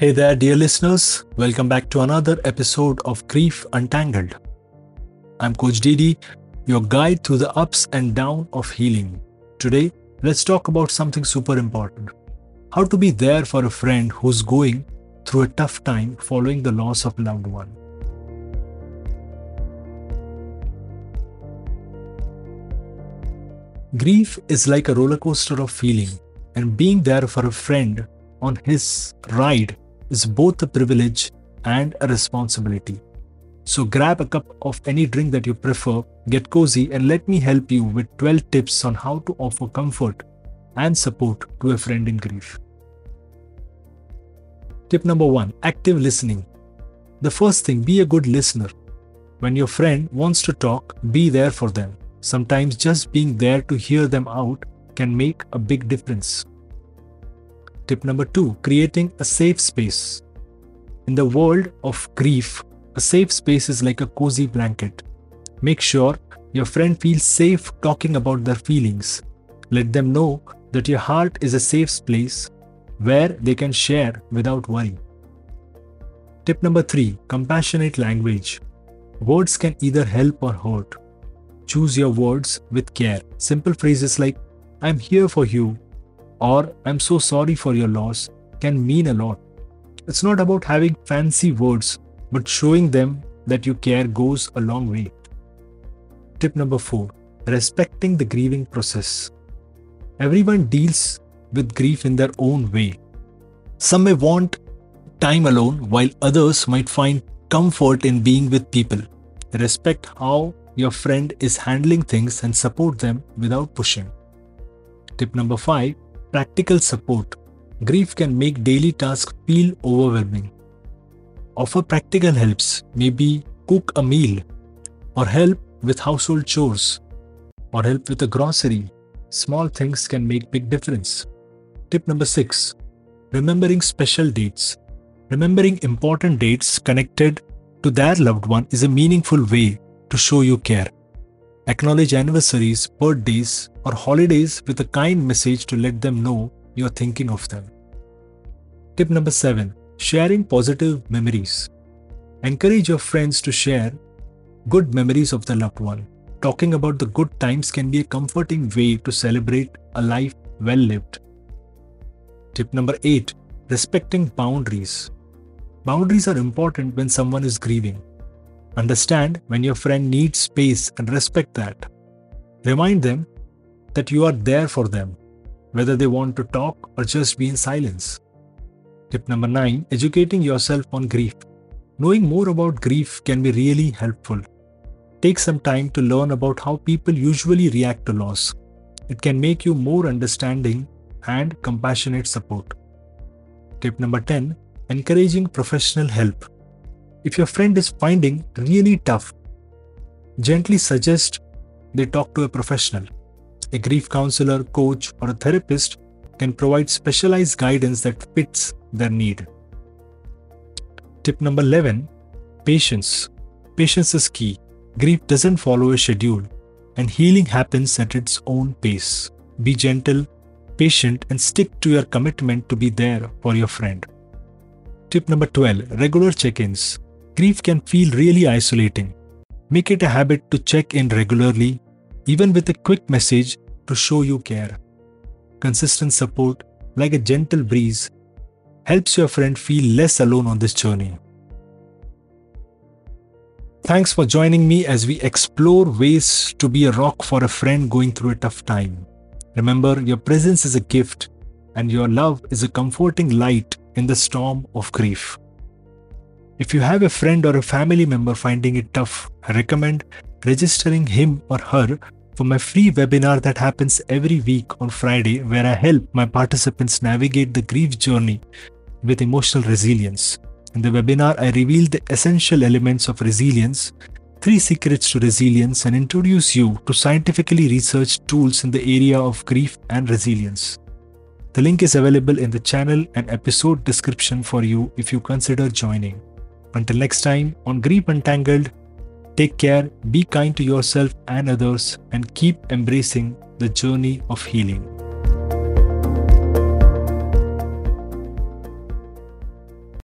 Hey there, dear listeners. Welcome back to another episode of Grief Untangled. I'm Coach Didi, your guide through the ups and downs of healing. Today, let's talk about something super important how to be there for a friend who's going through a tough time following the loss of a loved one. Grief is like a roller coaster of feeling, and being there for a friend on his ride is both a privilege and a responsibility. So grab a cup of any drink that you prefer, get cozy, and let me help you with 12 tips on how to offer comfort and support to a friend in grief. Tip number one active listening. The first thing, be a good listener. When your friend wants to talk, be there for them. Sometimes just being there to hear them out can make a big difference. Tip number two creating a safe space. In the world of grief, a safe space is like a cozy blanket. Make sure your friend feels safe talking about their feelings. Let them know that your heart is a safe place where they can share without worry. Tip number three compassionate language. Words can either help or hurt. Choose your words with care. Simple phrases like, I'm here for you, or I'm so sorry for your loss can mean a lot. It's not about having fancy words, but showing them that you care goes a long way. Tip number four respecting the grieving process. Everyone deals with grief in their own way. Some may want time alone, while others might find comfort in being with people. Respect how your friend is handling things and support them without pushing. Tip number 5 Practical support. Grief can make daily tasks feel overwhelming. Offer practical helps, maybe cook a meal, or help with household chores, or help with a grocery. Small things can make big difference. Tip number 6 Remembering special dates. Remembering important dates connected to their loved one is a meaningful way to show you care. Acknowledge anniversaries, birthdays, or holidays with a kind message to let them know you're thinking of them. Tip number 7 Sharing positive memories. Encourage your friends to share good memories of the loved one. Talking about the good times can be a comforting way to celebrate a life well lived. Tip number 8 Respecting boundaries. Boundaries are important when someone is grieving. Understand when your friend needs space and respect that. Remind them that you are there for them, whether they want to talk or just be in silence. Tip number 9 Educating yourself on grief. Knowing more about grief can be really helpful. Take some time to learn about how people usually react to loss. It can make you more understanding and compassionate support. Tip number 10 Encouraging professional help. If your friend is finding really tough, gently suggest they talk to a professional. A grief counselor, coach, or a therapist can provide specialized guidance that fits their need. Tip number 11 Patience. Patience is key. Grief doesn't follow a schedule, and healing happens at its own pace. Be gentle, patient, and stick to your commitment to be there for your friend. Tip number 12 Regular check ins. Grief can feel really isolating. Make it a habit to check in regularly, even with a quick message to show you care. Consistent support, like a gentle breeze, helps your friend feel less alone on this journey. Thanks for joining me as we explore ways to be a rock for a friend going through a tough time. Remember, your presence is a gift, and your love is a comforting light in the storm of grief. If you have a friend or a family member finding it tough, I recommend registering him or her for my free webinar that happens every week on Friday, where I help my participants navigate the grief journey with emotional resilience. In the webinar, I reveal the essential elements of resilience, three secrets to resilience, and introduce you to scientifically researched tools in the area of grief and resilience. The link is available in the channel and episode description for you if you consider joining. Until next time, on Grief Untangled, take care, be kind to yourself and others, and keep embracing the journey of healing.